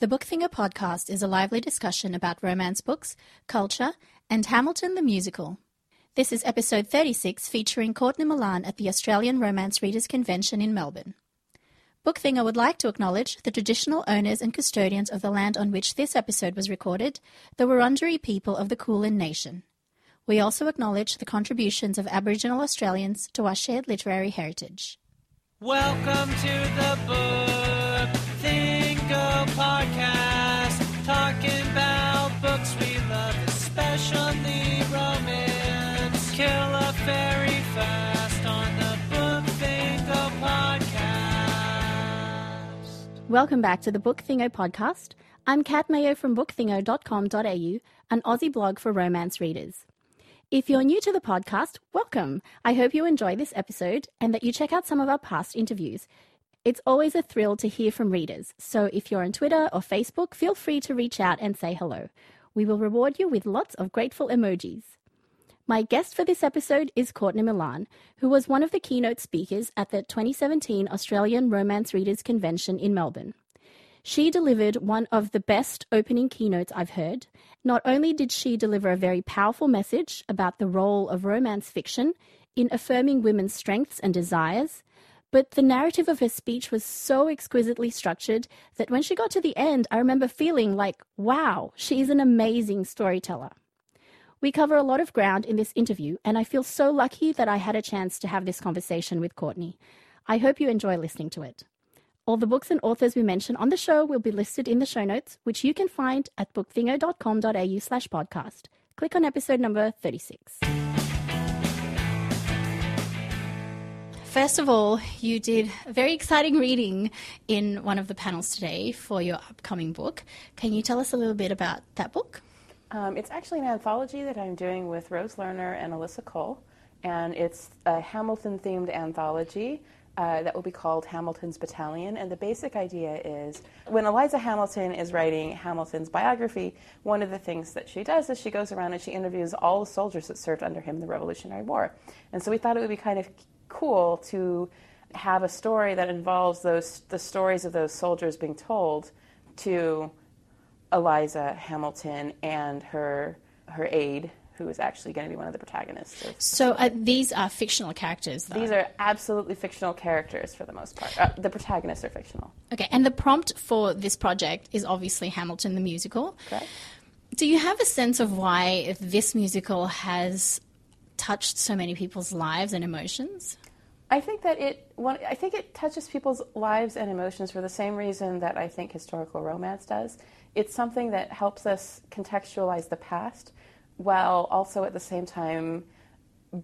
The Book Thingo podcast is a lively discussion about romance books, culture, and Hamilton the musical. This is episode 36 featuring Courtney Milan at the Australian Romance Readers Convention in Melbourne. Book Thingo would like to acknowledge the traditional owners and custodians of the land on which this episode was recorded, the Wurundjeri people of the Kulin Nation. We also acknowledge the contributions of Aboriginal Australians to our shared literary heritage. Welcome to the Book Welcome back to the Book Thingo podcast. I'm Kat Mayo from bookthingo.com.au, an Aussie blog for romance readers. If you're new to the podcast, welcome. I hope you enjoy this episode and that you check out some of our past interviews. It's always a thrill to hear from readers, so if you're on Twitter or Facebook, feel free to reach out and say hello. We will reward you with lots of grateful emojis. My guest for this episode is Courtney Milan, who was one of the keynote speakers at the 2017 Australian Romance Readers Convention in Melbourne. She delivered one of the best opening keynotes I've heard. Not only did she deliver a very powerful message about the role of romance fiction in affirming women's strengths and desires, but the narrative of her speech was so exquisitely structured that when she got to the end, I remember feeling like, wow, she is an amazing storyteller. We cover a lot of ground in this interview, and I feel so lucky that I had a chance to have this conversation with Courtney. I hope you enjoy listening to it. All the books and authors we mention on the show will be listed in the show notes, which you can find at bookthingo.com.au slash podcast. Click on episode number 36. First of all, you did a very exciting reading in one of the panels today for your upcoming book. Can you tell us a little bit about that book? Um, it's actually an anthology that I'm doing with Rose Lerner and Alyssa Cole, and it's a Hamilton themed anthology. Uh, that will be called Hamilton's Battalion. And the basic idea is when Eliza Hamilton is writing Hamilton's biography, one of the things that she does is she goes around and she interviews all the soldiers that served under him in the Revolutionary War. And so we thought it would be kind of cool to have a story that involves those the stories of those soldiers being told to Eliza Hamilton and her her aide, who is actually going to be one of the protagonists. Of So uh, these are fictional characters, though. these are absolutely fictional characters for the most part. Uh, the protagonists are fictional. Okay, and the prompt for this project is obviously Hamilton the musical. Correct? Do you have a sense of why this musical has touched so many people's lives and emotions? I think that it. One, I think it touches people's lives and emotions for the same reason that I think historical romance does. It's something that helps us contextualize the past, while also at the same time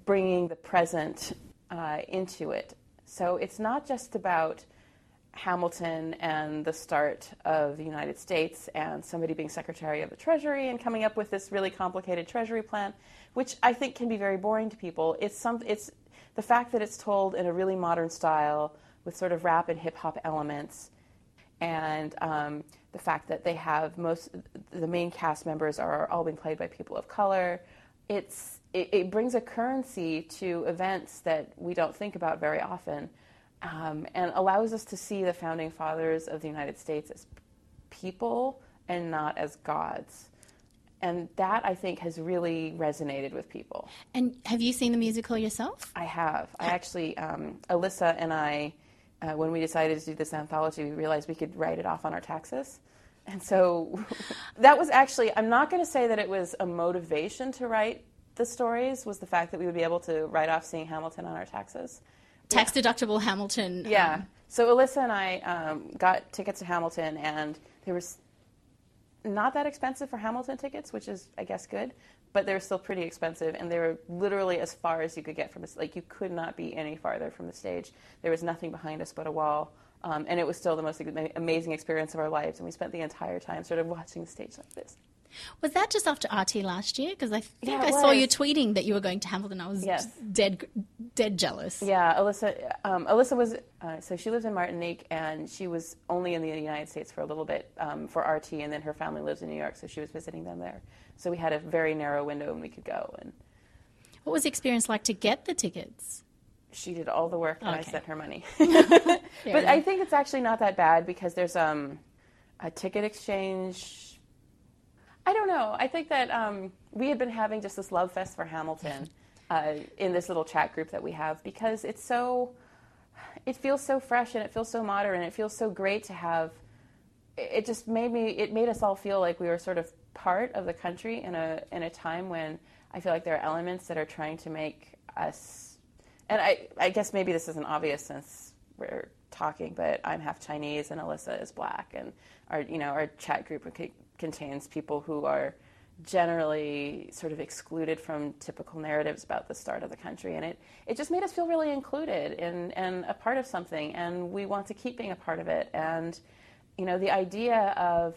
bringing the present uh, into it. So it's not just about Hamilton and the start of the United States and somebody being Secretary of the Treasury and coming up with this really complicated Treasury plan, which I think can be very boring to people. It's some, it's the fact that it's told in a really modern style with sort of rap and hip hop elements, and um, the fact that they have most the main cast members are all being played by people of color. It's it, it brings a currency to events that we don't think about very often um, and allows us to see the founding fathers of the United States as people and not as gods. And that, I think, has really resonated with people. And have you seen the musical yourself? I have. I actually, um, Alyssa and I, uh, when we decided to do this anthology, we realized we could write it off on our taxes. And so that was actually, I'm not going to say that it was a motivation to write the stories, was the fact that we would be able to write off seeing Hamilton on our taxes. Tax deductible Hamilton. Yeah. um, So Alyssa and I um, got tickets to Hamilton, and they were not that expensive for Hamilton tickets, which is, I guess, good. But they were still pretty expensive, and they were literally as far as you could get from us. Like you could not be any farther from the stage. There was nothing behind us but a wall, um, and it was still the most amazing experience of our lives. And we spent the entire time sort of watching the stage like this. Was that just after RT last year? Because I think Yeah, I it saw you tweeting that you were going to Hamilton. I was Yes. dead, dead jealous. Yeah, Alyssa. Um, Alyssa was uh, so she lives in Martinique, and she was only in the United States for a little bit um, for RT, and then her family lives in New York, so she was visiting them there. So we had a very narrow window when we could go, and What was the experience like to get the tickets? she did all the work, and I sent her money. But I think it's actually not that bad because there's um, a ticket exchange. I don't know. I think that um, we had been having just this love fest for Hamilton uh, in this little chat group that we have because it's so, it feels so fresh and it feels so modern and it feels so great to have. It just made me. It made us all feel like we were sort of part of the country in a in a time when I feel like there are elements that are trying to make us. And I, I guess maybe this isn't obvious since we're talking, but I'm half Chinese and Alyssa is black, and our you know our chat group contains people who are generally sort of excluded from typical narratives about the start of the country, and it it just made us feel really included and and a part of something, and we want to keep being a part of it, and you know the idea of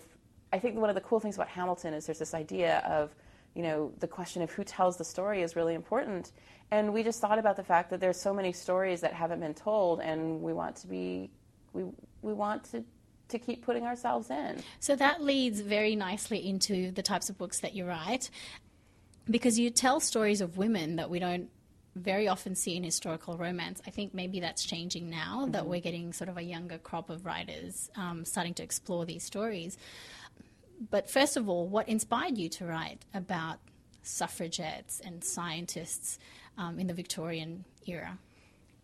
I think one of the cool things about Hamilton is there's this idea of you know the question of who tells the story is really important. And we just thought about the fact that there's so many stories that haven't been told and we want to be we we want to to keep putting ourselves in So that leads very nicely into the types of books that you write because you tell stories of women that we don't very often see in historical romance. I think maybe that's changing now that we're getting sort of a younger crop of writers um, starting to explore these stories. But first of all, what inspired you to write about suffragettes and scientists um, in the Victorian era?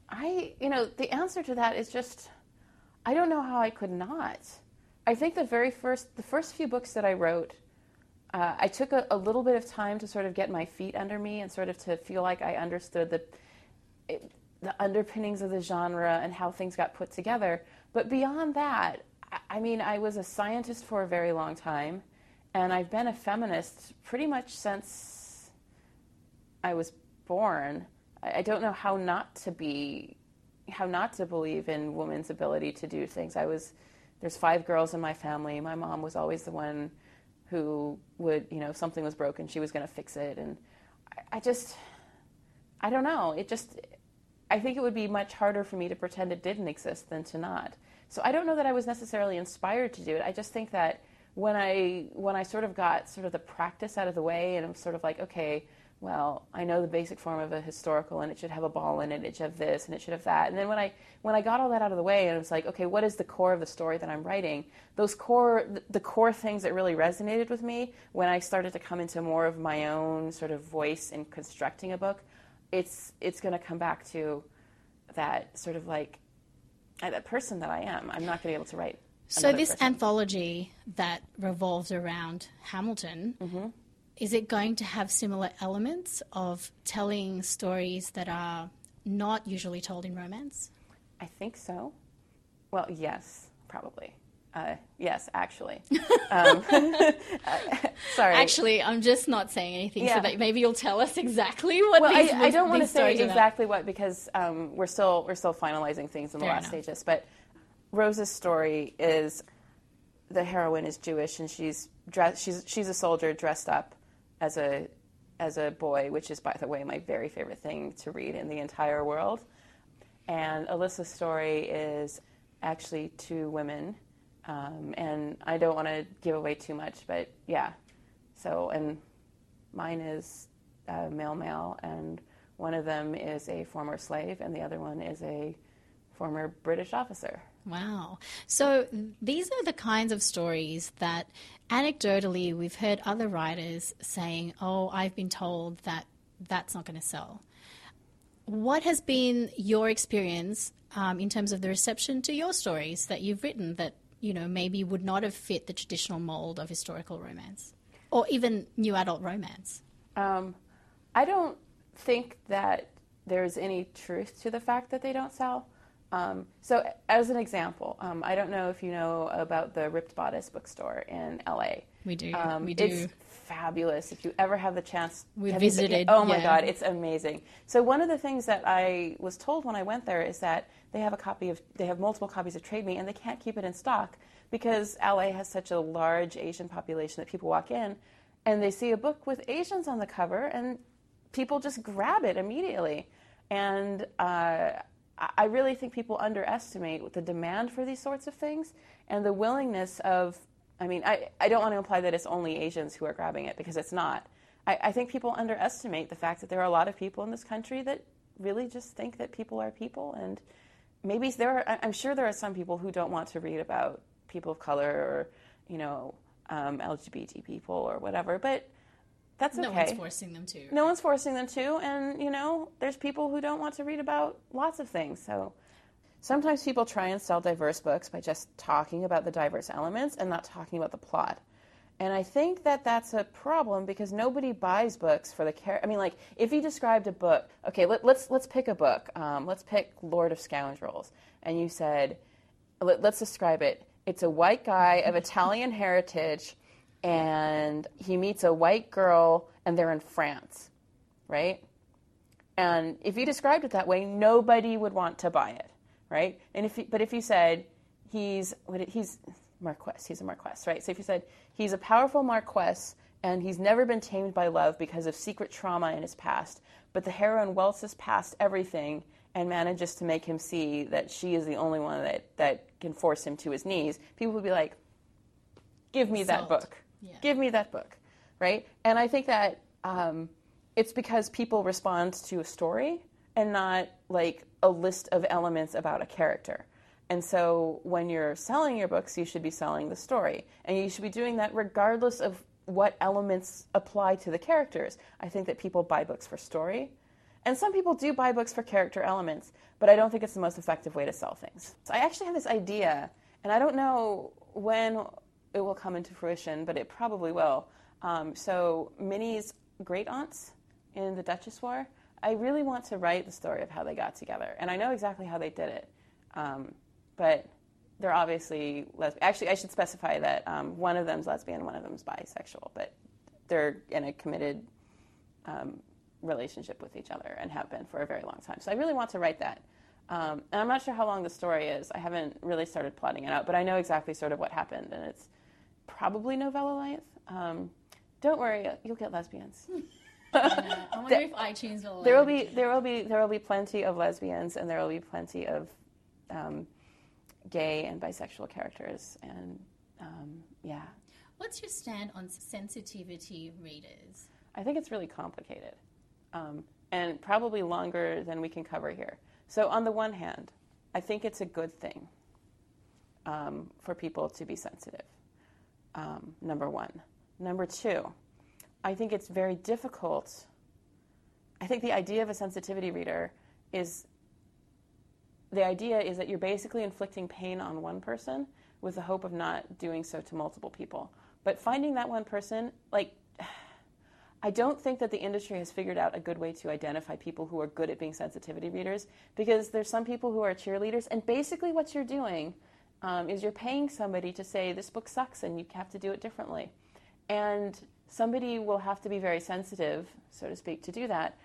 I, you know, the answer to that is just, I don't know how I could not. I think the very first, the first few books that I wrote, uh, I took a, a little bit of time to sort of get my feet under me and sort of to feel like I understood the, it, the underpinnings of the genre and how things got put together. But beyond that, I, mean, I was a scientist for a very long time, and I've been a feminist pretty much since I was born. I don't know how not to be, how not to believe in women's ability to do things. I was, there's five girls in my family. My mom was always the one who would, you know, if something was broken, she was going to fix it. And I, I just, I don't know. It just, I think it would be much harder for me to pretend it didn't exist than to not. So I don't know that I was necessarily inspired to do it. I just think that when I when I sort of got sort of the practice out of the way and I'm sort of like, okay, well, I know the basic form of a historical and it should have a ball in it, it should have this and it should have that. And then when I when I got all that out of the way and it was like, okay, what is the core of the story that I'm writing? Those core the core things that really resonated with me when I started to come into more of my own sort of voice in constructing a book, it's it's going to come back to that sort of like uh, that person that I am. I'm not going to be able to write. So this person. anthology that revolves around Hamilton, is it going to have similar elements of telling stories that are not usually told in romance? I think so. Well, yes, probably. Uh, yes, actually. um, sorry. Actually, I'm just not saying anything Yeah. so that maybe you'll tell us exactly what well, these I, I don't want to say stories are about. exactly what because um, we're still we're still finalizing things in the Fair last enough. stages. But Rose's story is the heroine is Jewish and she's dressed she's she's a soldier dressed up as a as a boy, which is by the way my very favorite thing to read in the entire world. And Alyssa's story is actually two women, um, and I don't want to give away too much, but yeah. So and mine is uh, male male, and one of them is a former slave, and the other one is a former British officer. Wow. So these are the kinds of stories that anecdotally we've heard other writers saying, oh, I've been told that that's not going to sell. What has been your experience um, in terms of the reception to your stories that you've written that, you know, maybe would not have fit the traditional mold of historical romance or even new adult romance? Um, I don't think that there's any truth to the fact that they don't sell. Um, so, as an example, um, I don't know if you know about the Ripped Bodice bookstore in LA. We do. Um, we do. It's fabulous. If you ever have the chance, We have you- visited, Oh my yeah. God, it's amazing. So one of the things that I was told when I went there is that they have a copy of, they have multiple copies of Trade Me, and they can't keep it in stock because LA has such a large Asian population that people walk in, and they see a book with Asians on the cover, and people just grab it immediately. And uh, I really think people underestimate the demand for these sorts of things and the willingness of. I mean, I, I don't want to imply that it's only Asians who are grabbing it because it's not. I, I think people underestimate the fact that there are a lot of people in this country that really just think that people are people, and maybe there are. I'm sure there are some people who don't want to read about people of color or you know, um, LGBT people or whatever. But that's okay. No one's forcing them to. No one's forcing them to, and you know, there's people who don't want to read about lots of things. So sometimes people try and sell diverse books by just talking about the diverse elements and not talking about the plot. And I think that that's a problem because nobody buys books for the character. I mean, like if you described a book, okay, let, us let's, let's pick a book. Um, let's pick Lord of Scoundrels, and you said, let, let's describe it. It's a white guy of Italian heritage, and he meets a white girl, and they're in France, right? And if you described it that way, nobody would want to buy it, right? And if you, but if you said he's what he's Marquess. He's a Marquess, right? So if you said he's a powerful Marquess and he's never been tamed by love because of secret trauma in his past, but the heroine welts past everything and manages to make him see that she is the only one that, that can force him to his knees, people would be like, give me that book. Yeah. Give me that book, right? And I think that um, it's because people respond to a story and not like a list of elements about a character. And so when you're selling your books, you should be selling the story. And you should be doing that regardless of what elements apply to the characters. I think that people buy books for story. And some people do buy books for character elements, but I don't think it's the most effective way to sell things. So I actually have this idea, and I don't know when it will come into fruition, but it probably will. Um, so Minnie's great aunts in the Duchess War, I really want to write the story of how they got together. And I know exactly how they did it. Um, but they're obviously lesbian. Actually, I should specify that um, one of them's lesbian, one of them's bisexual, but they're in a committed um, relationship with each other and have been for a very long time. So I really want to write that. Um, and I'm not sure how long the story is. I haven't really started plotting it out, but I know exactly sort of what happened, and it's probably novella length. Um, don't worry, you'll get lesbians. I wonder if iTunes will. There will be there will be there will be plenty of lesbians, and there will be plenty of um, gay and bisexual characters, and um, yeah. What's your stand on sensitivity readers? I think it's really complicated, um, and probably longer than we can cover here. So, on the one hand, I think it's a good thing um, for people to be sensitive. Um, number one. Number two, I think it's very difficult. I think the idea of a sensitivity reader is the idea is that you're basically inflicting pain on one person with the hope of not doing so to multiple people. But finding that one person, like, I don't think that the industry has figured out a good way to identify people who are good at being sensitivity readers because there's some people who are cheerleaders, and basically what you're doing um, is you're paying somebody to say, This book sucks and you have to do it differently. And somebody will have to be very sensitive, so to speak, to do that.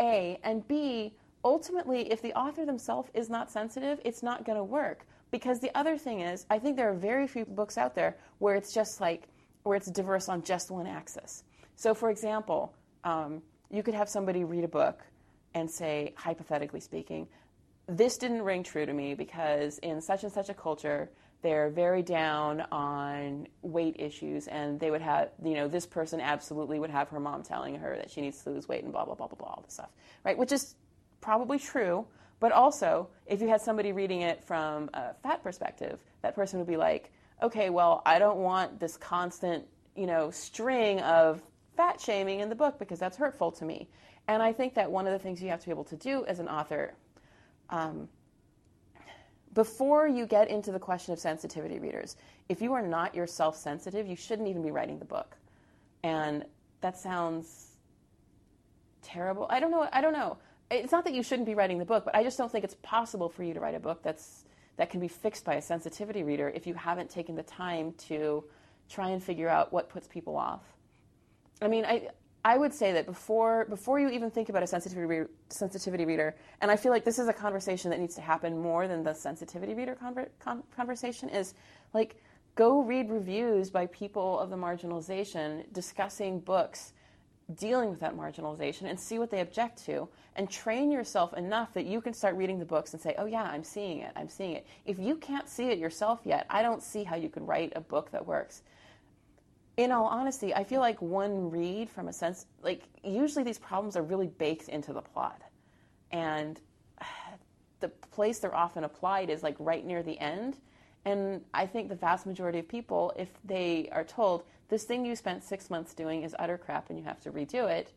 A. And B, ultimately, if the author themselves is not sensitive, it's not going to work. Because the other thing is, I think there are very few books out there where it's just like, where it's diverse on just one axis. So, for example, um, you could have somebody read a book and say, hypothetically speaking, this didn't ring true to me because in such and such a culture, they're very down on weight issues and they would have you know this person absolutely would have her mom telling her that she needs to lose weight and blah blah blah blah blah all this stuff right which is probably true, but also if you had somebody reading it from a fat perspective, that person would be like, okay, well, I don't want this constant, you know, string of fat shaming in the book because that's hurtful to me. And I think that one of the things you have to be able to do as an author, um, before you get into the question of sensitivity readers, if you are not yourself sensitive, you shouldn't even be writing the book. And that sounds terrible. I don't know. I don't know it's not that you shouldn't be writing the book, but I just don't think it's possible for you to write a book that's that can be fixed by a sensitivity reader if you haven't taken the time to try and figure out what puts people off. I mean, I I would say that before before you even think about a sensitivity re- sensitivity reader, and I feel like this is a conversation that needs to happen more than the sensitivity reader conver- con- conversation is like go read reviews by people of the marginalization discussing books dealing with that marginalization and see what they object to and train yourself enough that you can start reading the books and say, oh, yeah, I'm seeing it, I'm seeing it. If you can't see it yourself yet, I don't see how you can write a book that works. In all honesty, I feel like one read from a sense, like, usually these problems are really baked into the plot. And the place they're often applied is like right near the end. And I think the vast majority of people, if they are told this thing you spent six months doing is utter crap and you have to redo it,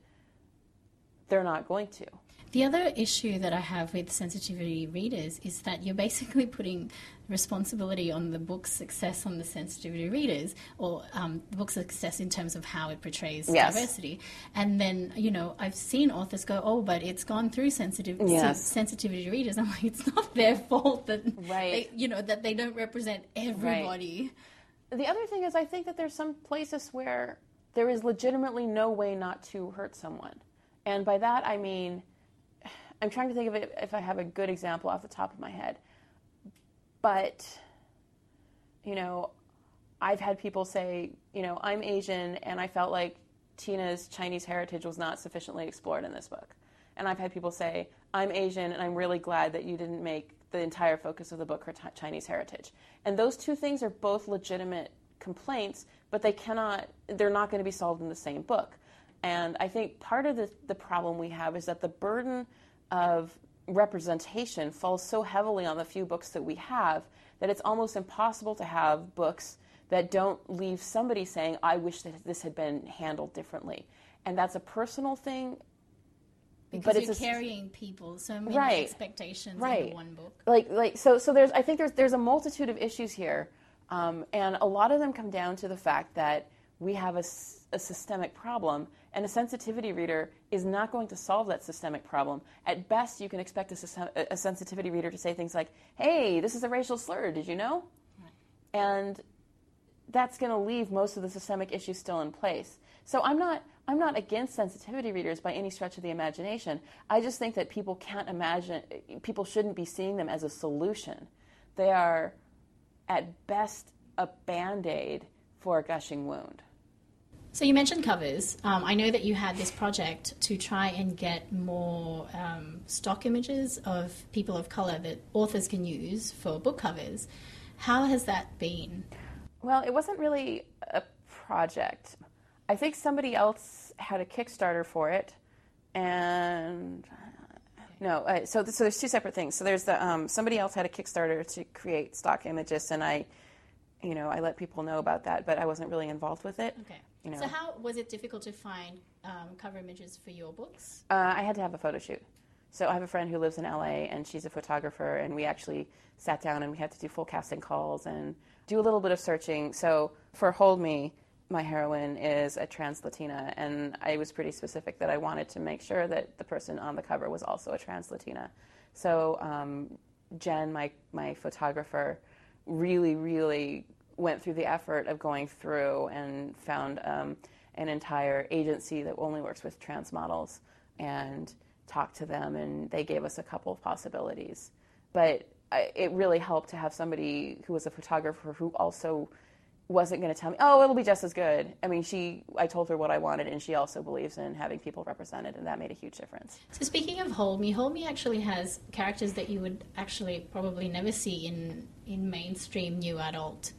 they're not going to. The other issue that I have with sensitivity readers is that you're basically putting responsibility on the book's success on the sensitivity readers, or um, the book's success in terms of how it portrays Yes. diversity. And then, you know, I've seen authors go, "Oh, but it's gone through sensitive Yes. sensitivity readers." I'm like, it's not their fault that Right. they, you know, that they don't represent everybody. The other thing is, I think that there's some places where there is legitimately no way not to hurt someone. And by that, I mean, I'm trying to think of it if I have a good example off the top of my head. But, you know, I've had people say, you know, I'm Asian and I felt like Tina's Chinese heritage was not sufficiently explored in this book. And I've had people say, I'm Asian and I'm really glad that you didn't make the entire focus of the book her t- Chinese heritage. And those two things are both legitimate complaints, but they cannot, they're not going to be solved in the same book. And I think part of the, the problem we have is that the burden of representation falls so heavily on the few books that we have that it's almost impossible to have books that don't leave somebody saying, I wish that this had been handled differently. And that's a personal thing. Because But you're it's a s- carrying people so many Right. expectations in Right. the one book. like like so so there's I think there's there's a multitude of issues here, um, and a lot of them come down to the fact that we have a systemic problem, and a sensitivity reader is not going to solve that systemic problem. At best, you can expect a, a sensitivity reader to say things like, "Hey, this is a racial slur. Did you know?" And that's going to leave most of the systemic issues still in place. So I'm not I'm not against sensitivity readers by any stretch of the imagination. I just think that people can't imagine people shouldn't be seeing them as a solution. They are at best a band-aid for a gushing wound. So you mentioned covers. Um, I know that you had this project to try and get more um, stock images of people of color that authors can use for book covers. How has that been? Well, it wasn't really a project. I think somebody else had a Kickstarter for it, and no. Uh, so, so there's two separate things. So there's the um, somebody else had a Kickstarter to create stock images, and I, you know, I let people know about that, but I wasn't really involved with it. Okay. You know. So how was it difficult to find um, cover images for your books? Uh, I had to have a photo shoot. So I have a friend who lives in LA, and she's a photographer, and we actually sat down and we had to do full casting calls and do a little bit of searching. So for Hold Me, my heroine is a trans Latina, and I was pretty specific that I wanted to make sure that the person on the cover was also a trans Latina. So um, Jen, my my photographer, really, really went through the effort of going through and found um, an entire agency that only works with trans models and talked to them, and they gave us a couple of possibilities. But I, it really helped to have somebody who was a photographer who also wasn't going to tell me, oh, it'll be just as good. I mean, she, I told her what I wanted, and she also believes in having people represented, and that made a huge difference. So speaking of Hold Me, actually has characters that you would actually probably never see in in mainstream new adult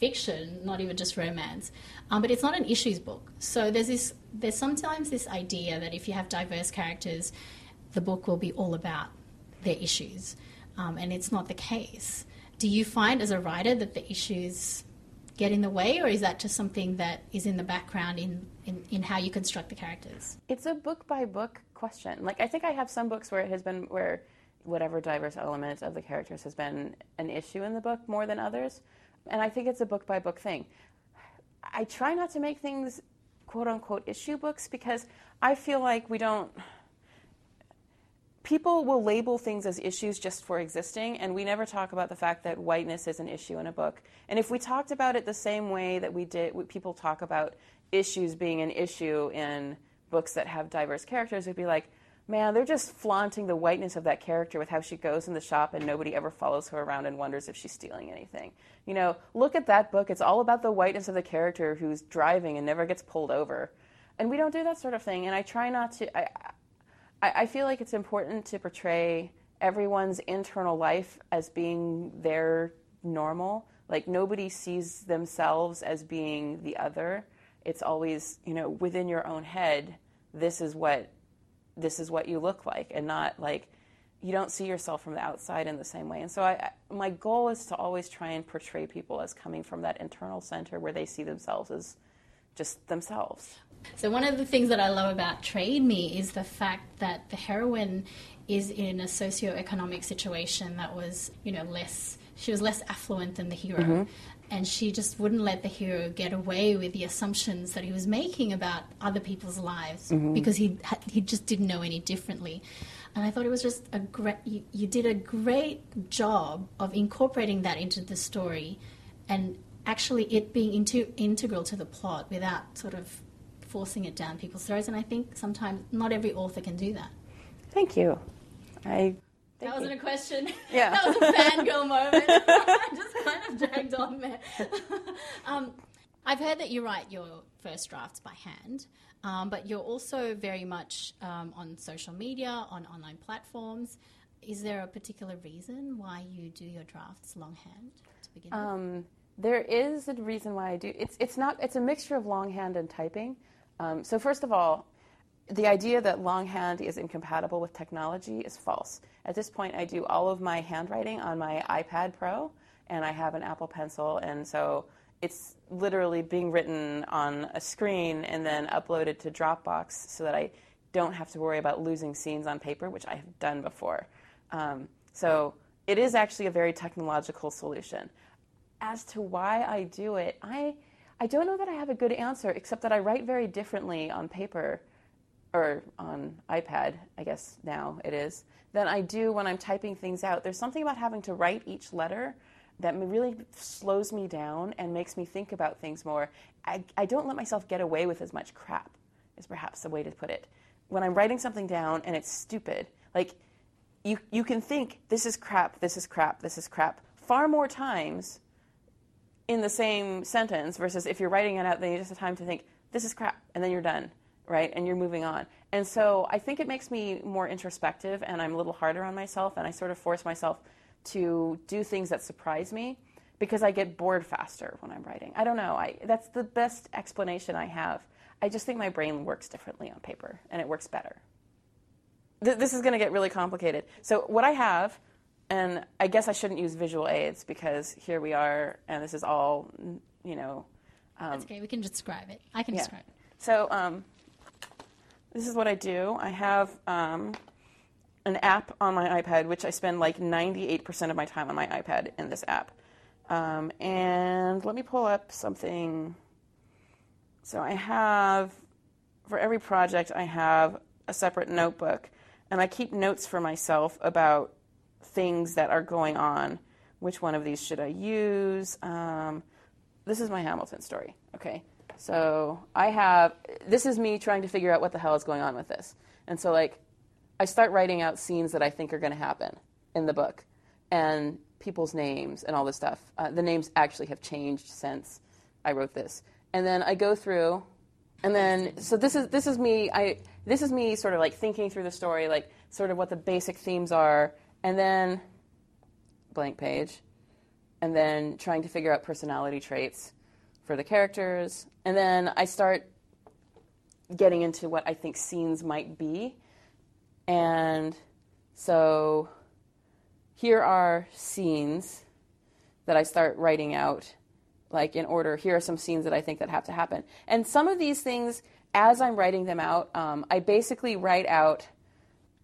fiction, not even just romance. Um, but it's not an issues book. So there's this there's sometimes this idea that if you have diverse characters, the book will be all about their issues, um, and it's not the case. Do you find as a writer that the issues get in the way, or is that just something that is in the background in, in, in how you construct the characters? It's a book by book question. Like I think I have some books where it has been where whatever diverse element of the characters has been an issue in the book more than others, and I think it's a book by book thing. I try not to make things quote unquote issue books because I feel like we don't people will label things as issues just for existing, and we never talk about the fact that whiteness is an issue in a book. And if we talked about it the same way that we did, people talk about issues being an issue in books that have diverse characters, it'd be like, man, they're just flaunting the whiteness of that character with how she goes in the shop and nobody ever follows her around and wonders if she's stealing anything. You know, look at that book. It's all about the whiteness of the character who's driving and never gets pulled over. And we don't do that sort of thing. And I try not to. I, I, I feel like it's important to portray everyone's internal life as being their normal. Like nobody sees themselves as being the other. It's always, you know, within your own head, this is what this is what you look like and not like you don't see yourself from the outside in the same way. And so I, my goal is to always try and portray people as coming from that internal center where they see themselves as just themselves. So one of the things that I love about Trade Me is the fact that the heroine is in a socio-economic situation that was, you know, less she was less affluent than the hero. Mm-hmm. And she just wouldn't let the hero get away with the assumptions that he was making about other people's lives mm-hmm. because he he just didn't know any differently. And I thought it was just a great you, you did a great job of incorporating that into the story and actually it being into, integral to the plot without sort of forcing it down people's throats. And I think sometimes not every author can do that. Thank you. I that wasn't a question. Yeah. that was a fangirl moment. I just kind of dragged on there. um, I've heard that you write your first drafts by hand, um, but you're also very much um, on social media, on online platforms. Is there a particular reason why you do your drafts longhand to begin with? Um, there is a reason why I do. It's it's not. It's a mixture of longhand and typing. Um, so first of all, the idea that longhand is incompatible with technology is false. At this point, I do all of my handwriting on my iPad Pro, and I have an Apple Pencil, and so it's literally being written on a screen and then uploaded to Dropbox, so that I don't have to worry about losing scenes on paper, which I have done before. Um, so it is actually a very technological solution as to why I do it, I I don't know that I have a good answer, except that I write very differently on paper or on iPad, I guess now it is, than I do when I'm typing things out. There's something about having to write each letter that really slows me down and makes me think about things more. I, I don't let myself get away with as much crap, is perhaps the way to put it. When I'm writing something down and it's stupid, like you, you can think, this is crap, this is crap, this is crap, far more times in the same sentence versus if you're writing it out, then you just have time to think, this is crap, and then you're done, right? And you're moving on. And so I think it makes me more introspective and I'm a little harder on myself and I sort of force myself to do things that surprise me because I get bored faster when I'm writing. I don't know. I, that's the best explanation I have. I just think my brain works differently on paper and it works better. Th- this is going to get really complicated. So, what I have, and I guess I shouldn't use visual aids because here we are, and this is all, you know. That's okay. We can describe it. I can Yeah. describe it. So, um, this is what I do. I have um, an app on my iPad, which I spend like 98% of my time on my iPad in this app. Um, and let me pull up something. So, I have, for every project, I have a separate notebook, and I keep notes for myself about things that are going on. Which one of these should I use? Um, this is my Hamilton story. Okay. So I have, this is me trying to figure out what the hell is going on with this. And so, like, I start writing out scenes that I think are going to happen in the book and people's names and all this stuff. Uh, the names actually have changed since I wrote this. And then I go through, and then, so this is, this is me, I, this is me sort of like thinking through the story, like, sort of what the basic themes are, and then blank page and then trying to figure out personality traits for the characters. And then I start getting into what I think scenes might be. And so here are scenes that I start writing out like in order here are some scenes that i think that have to happen and some of these things as i'm writing them out um, i basically write out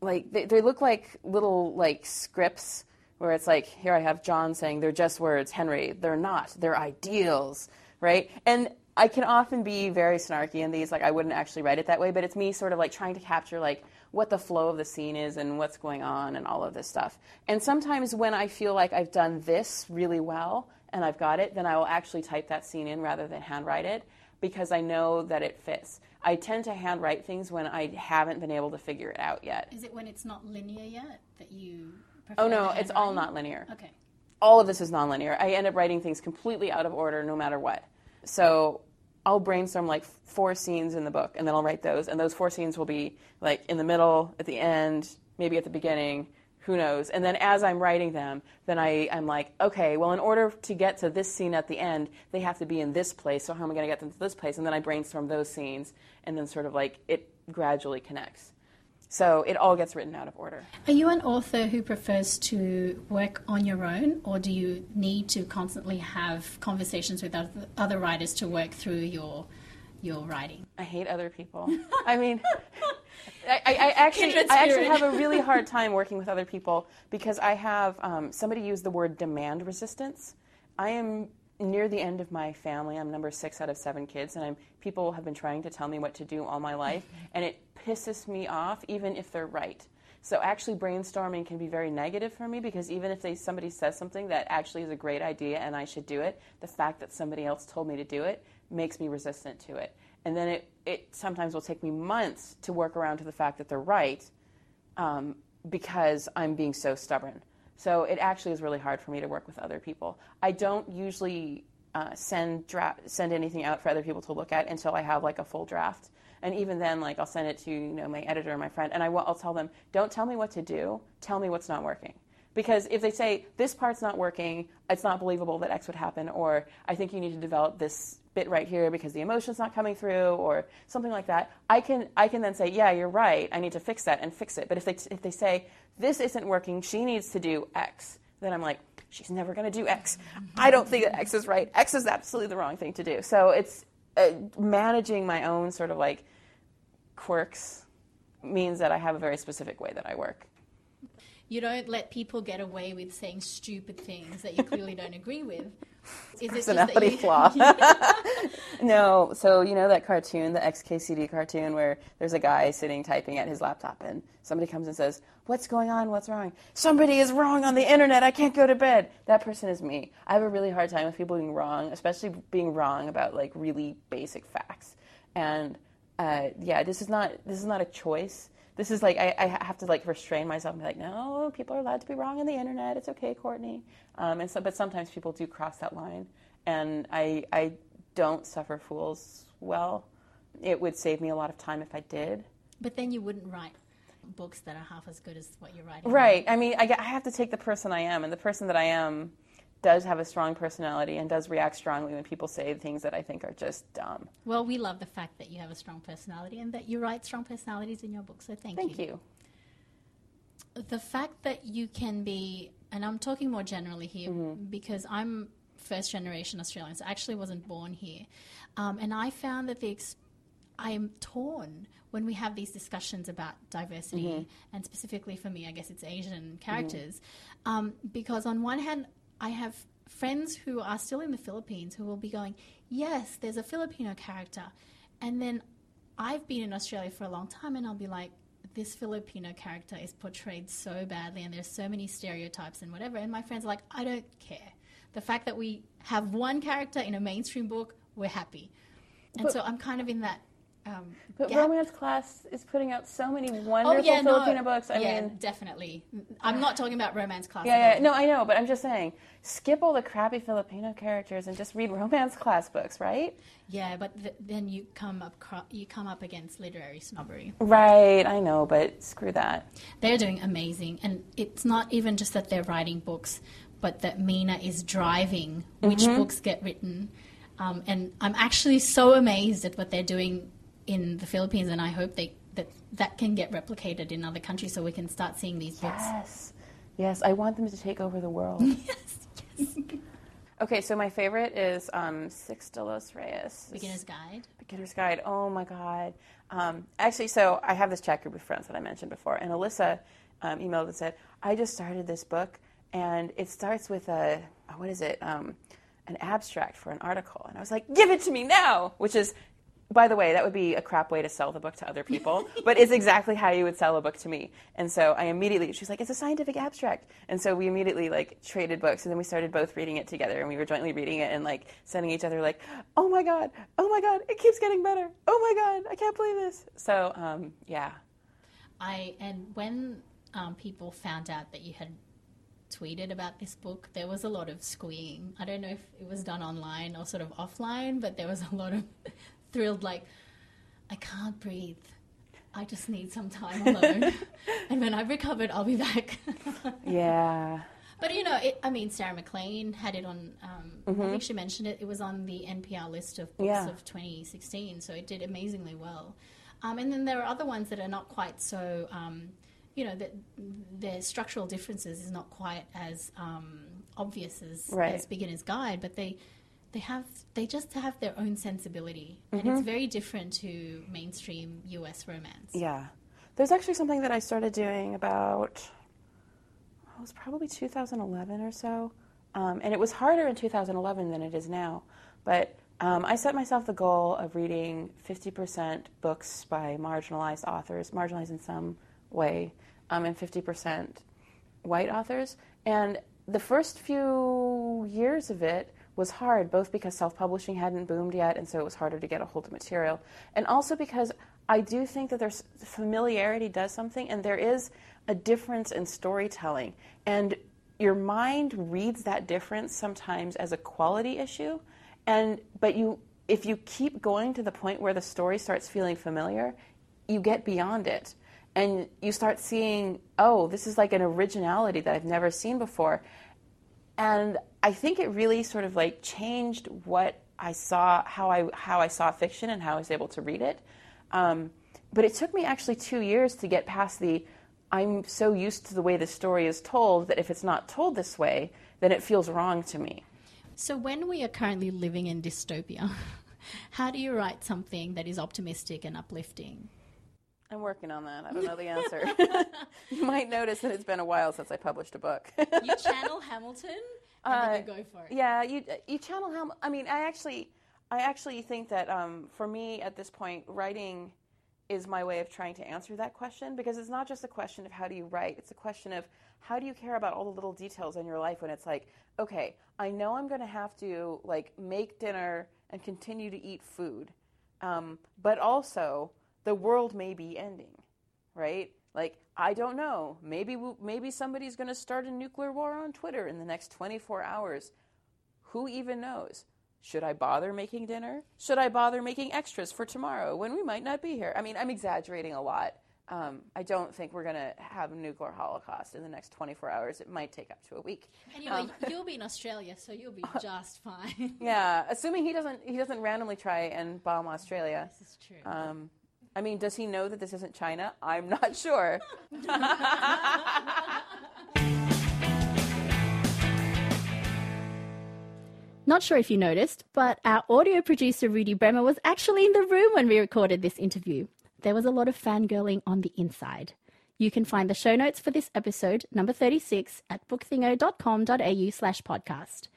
like they, they look like little like scripts where it's like here i have john saying they're just words henry they're not they're ideals right and i can often be very snarky in these like i wouldn't actually write it that way but it's me sort of like trying to capture like what the flow of the scene is and what's going on and all of this stuff and sometimes when i feel like i've done this really well and i've got it then i will actually type that scene in rather than handwrite it because i know that it fits i tend to handwrite things when i haven't been able to figure it out yet Is it when it's not linear yet that you prefer Oh no, it's all not linear. Okay. All of this is nonlinear. I end up writing things completely out of order no matter what. So I'll brainstorm like four scenes in the book and then I'll write those and those four scenes will be like in the middle, at the end, maybe at the beginning, who knows. And then as I'm writing them, then I, I'm like, okay, well in order to get to this scene at the end, they have to be in this place, so how am I gonna get them to this place? And then I brainstorm those scenes and then sort of like it gradually connects. So it all gets written out of order. Are you an author who prefers to work on your own, or do you need to constantly have conversations with other, writers to work through your your writing? I hate other people. I mean, I, I, I actually, I actually have a really hard time working with other people because I have um, somebody used the word demand resistance. I am near the end of my family. I'm number six out of seven kids, and I'm people have been trying to tell me what to do all my life, and it pisses me off, even if they're right. So actually, brainstorming can be very negative for me because even if they, somebody says something that actually is a great idea and I should do it, the fact that somebody else told me to do it makes me resistant to it. And then it, it sometimes will take me months to work around to the fact that they're right um, because I'm being so stubborn. So it actually is really hard for me to work with other people. I don't usually uh, send send anything out for other people to look at until I have like a full draft. And even then, like I'll send it to you know my editor or my friend, and I'll tell them, don't tell me what to do. Tell me what's not working. Because if they say this part's not working, it's not believable that X would happen, or I think you need to develop this bit right here because the emotion's not coming through, or something like that, I can I can then say, yeah, you're right. I need to fix that and fix it. But if they if they say this isn't working, she needs to do X, then I'm like, she's never going to do X. I don't think that X is right. X is absolutely the wrong thing to do. So it's uh, managing my own sort of like quirks means that I have a very specific way that I work. You don't let people get away with saying stupid things that you clearly don't agree with. Is it just that personality you- flaw. no, so you know that cartoon, the XKCD cartoon, where there's a guy sitting typing at his laptop, and somebody comes and says, "What's going on? What's wrong? Somebody is wrong on the internet. I can't go to bed." That person is me. I have a really hard time with people being wrong, especially being wrong about like really basic facts. And uh, yeah, this is not this is not a choice. This is like I, I have to like restrain myself and be like, no, people are allowed to be wrong on the internet. It's okay, Courtney. Um, and so, but sometimes people do cross that line, and I I don't suffer fools well. It would save me a lot of time if I did. But then you wouldn't write books that are half as good as what you're writing. Right. I mean, I, I have to take the person I am, and the person that I am does have a strong personality and does react strongly when people say things that I think are just dumb. Well, we love the fact that you have a strong personality and that you write strong personalities in your book. So thank, you. Thank you. the fact that you can be, and I'm talking more generally here because I'm first generation Australian, so I actually wasn't born here, um, and I found that the ex- I'm torn when we have these discussions about diversity, and specifically for me, I guess it's Asian characters, um, because on one hand, I have friends who are still in the Philippines who will be going, yes, there's a Filipino character, and then I've been in Australia for a long time, and I'll be like, this Filipino character is portrayed so badly, and there's so many stereotypes and whatever. And my friends are like, I don't care. The fact that we have one character in a mainstream book, we're happy. And But- so I'm kind of in that. Um, But gap. romance class is putting out so many Oh wonderful yeah, no, Filipino books. I yeah, mean, definitely. I'm not talking about romance class. yeah, yeah, no, I know, but I'm just saying, skip all the crappy Filipino characters and just read romance class books, right? Yeah, but th- then you come up cro- you come up against literary snobbery. Right, I know, but screw that. They're doing amazing, and it's not even just that they're writing books, but that Mina is driving which Mm-hmm. books get written. Um, and I'm actually so amazed at what they're doing in the Philippines, and I hope they that that can get replicated in other countries, so we can start seeing these books. Yes, yes, I want them to take over the world. yes, yes. okay, so my favorite is um, Six de los Reyes. Beginner's Guide. Beginner's Guide. Oh my God. Um, actually, so I have this chat group of friends that I mentioned before, and Alyssa um, emailed and said, I just started this book, and it starts with a, what is it, um, an abstract for an article. And I was like, give it to me now, which is, by the way, that would be a crap way to sell the book to other people, but it's exactly how you would sell a book to me. And so I immediately, she's like, it's a scientific abstract. And so we immediately like traded books, and then we started both reading it together, and we were jointly reading it and like sending each other like, oh my god, oh my god, it keeps getting better. Oh my god, I can't believe this. So um, yeah, I and when um, people found out that you had tweeted about this book, there was a lot of squeeing. I don't know if it was done online or sort of offline, but there was a lot of thrilled, like, I can't breathe. I just need some time alone. and when I've recovered, I'll be back. yeah. but you know, it, I mean, Sarah MacLean had it on. Um, I think she mentioned it. It was on the NPR list of books Yeah. of 2016, so it did amazingly well. Um, and then there are other ones that are not quite so, um, you know, that their structural differences is not quite as um, obvious as, Right. as Beginner's Guide, but they they have they just have their own sensibility, Mm-hmm. and it's very different to mainstream U.S. romance. Yeah. There's actually something that I started doing about, it was probably 2011 or so. Um, and it was harder in 2011 than it is now. But um, I set myself the goal of reading 50% books by marginalized authors, marginalized in some way, um, and 50% white authors. And the first few years of it was hard, both because self publishing hadn't boomed yet, and so it was harder to get a hold of material, and also because I do think that there's familiarity does something, and there is a difference in storytelling. And your mind reads that difference sometimes as a quality issue, and but you if you keep going to the point where the story starts feeling familiar, you get beyond it and you start seeing, oh, this is like an originality that I've never seen before. And I think it really sort of like changed what I saw, how I how I saw fiction and how I was able to read it. Um, but it took me actually two years to get past the. I'm so used to the way the story is told that if it's not told this way, then it feels wrong to me. So when we are currently living in dystopia, how do you write something that is optimistic and uplifting? I'm working on that. I don't know the answer. you might notice that it's been a while since I published a book. You channel Hamilton Uh, you go for it. Yeah, you you channel how. I mean, I actually, I actually think that um, for me at this point, writing is my way of trying to answer that question because it's not just a question of how do you write; it's a question of how do you care about all the little details in your life when it's like, okay, I know I'm going to have to like make dinner and continue to eat food, um, but also the world may be ending, right? Like I don't know. Maybe maybe somebody's going to start a nuclear war on Twitter in the next 24 hours. Who even knows? Should I bother making dinner? Should I bother making extras for tomorrow when we might not be here? I mean, I'm exaggerating a lot. Um, I don't think we're going to have a nuclear holocaust in the next 24 hours. It might take up to a week. Anyway, you'll be in Australia, so you'll be just fine. Yeah, assuming he doesn't he doesn't randomly try and bomb Australia. this is true. Um, I mean, does he know that this isn't China? I'm not sure. Not sure if you noticed, but our audio producer Rudy Bremer was actually in the room when we recorded this interview. There was a lot of fangirling on the inside. You can find the show notes for this episode, number 36, at bookthingo.com.au slash podcast.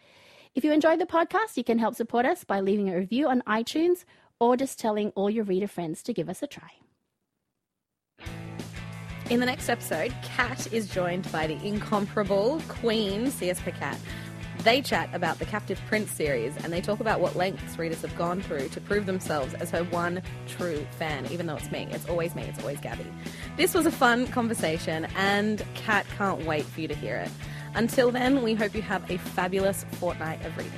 If you enjoyed the podcast, you can help support us by leaving a review on iTunes or just telling all your reader friends to give us a try. In the next episode, Kat is joined by the incomparable Queen C.S. Pacat. They chat about the Captive Prince series and they talk about what lengths readers have gone through to prove themselves as her one true fan, even though it's me. It's always me, it's always Gabby. This was a fun conversation and Kat can't wait for you to hear it. Until then, we hope you have a fabulous fortnight of reading.